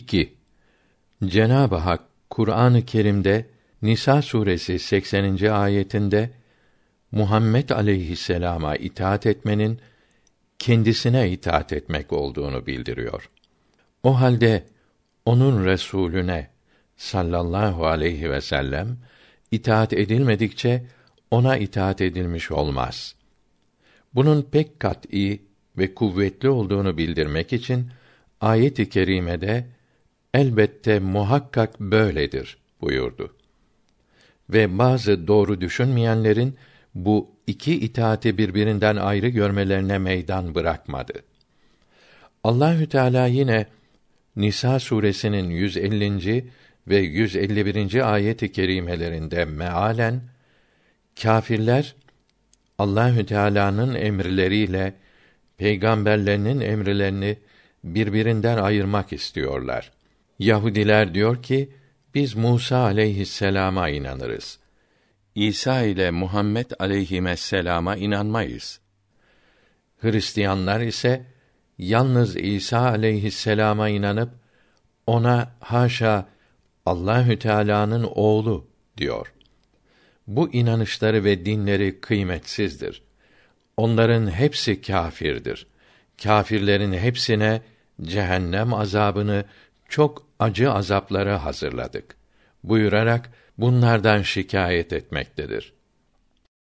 2. Cenab-ı Hak Kur'an-ı Kerim'de Nisa suresi 80. ayetinde Muhammed aleyhisselama itaat etmenin kendisine itaat etmek olduğunu bildiriyor. O halde onun resulüne sallallahu aleyhi ve sellem itaat edilmedikçe ona itaat edilmiş olmaz. Bunun pek kat'î ve kuvvetli olduğunu bildirmek için ayet-i kerimede elbette muhakkak böyledir buyurdu. Ve bazı doğru düşünmeyenlerin bu iki itaati birbirinden ayrı görmelerine meydan bırakmadı. Allahü Teala yine Nisa suresinin 150. ve 151. ayet-i kerimelerinde mealen kâfirler Allahü Teala'nın emirleriyle peygamberlerinin emirlerini birbirinden ayırmak istiyorlar. Yahudiler diyor ki biz Musa aleyhisselama inanırız. İsa ile Muhammed aleyhisselama inanmayız. Hristiyanlar ise yalnız İsa aleyhisselama inanıp ona haşa Allahü Teala'nın oğlu diyor. Bu inanışları ve dinleri kıymetsizdir. Onların hepsi kâfirdir. Kâfirlerin hepsine cehennem azabını çok acı azapları hazırladık. Buyurarak bunlardan şikayet etmektedir.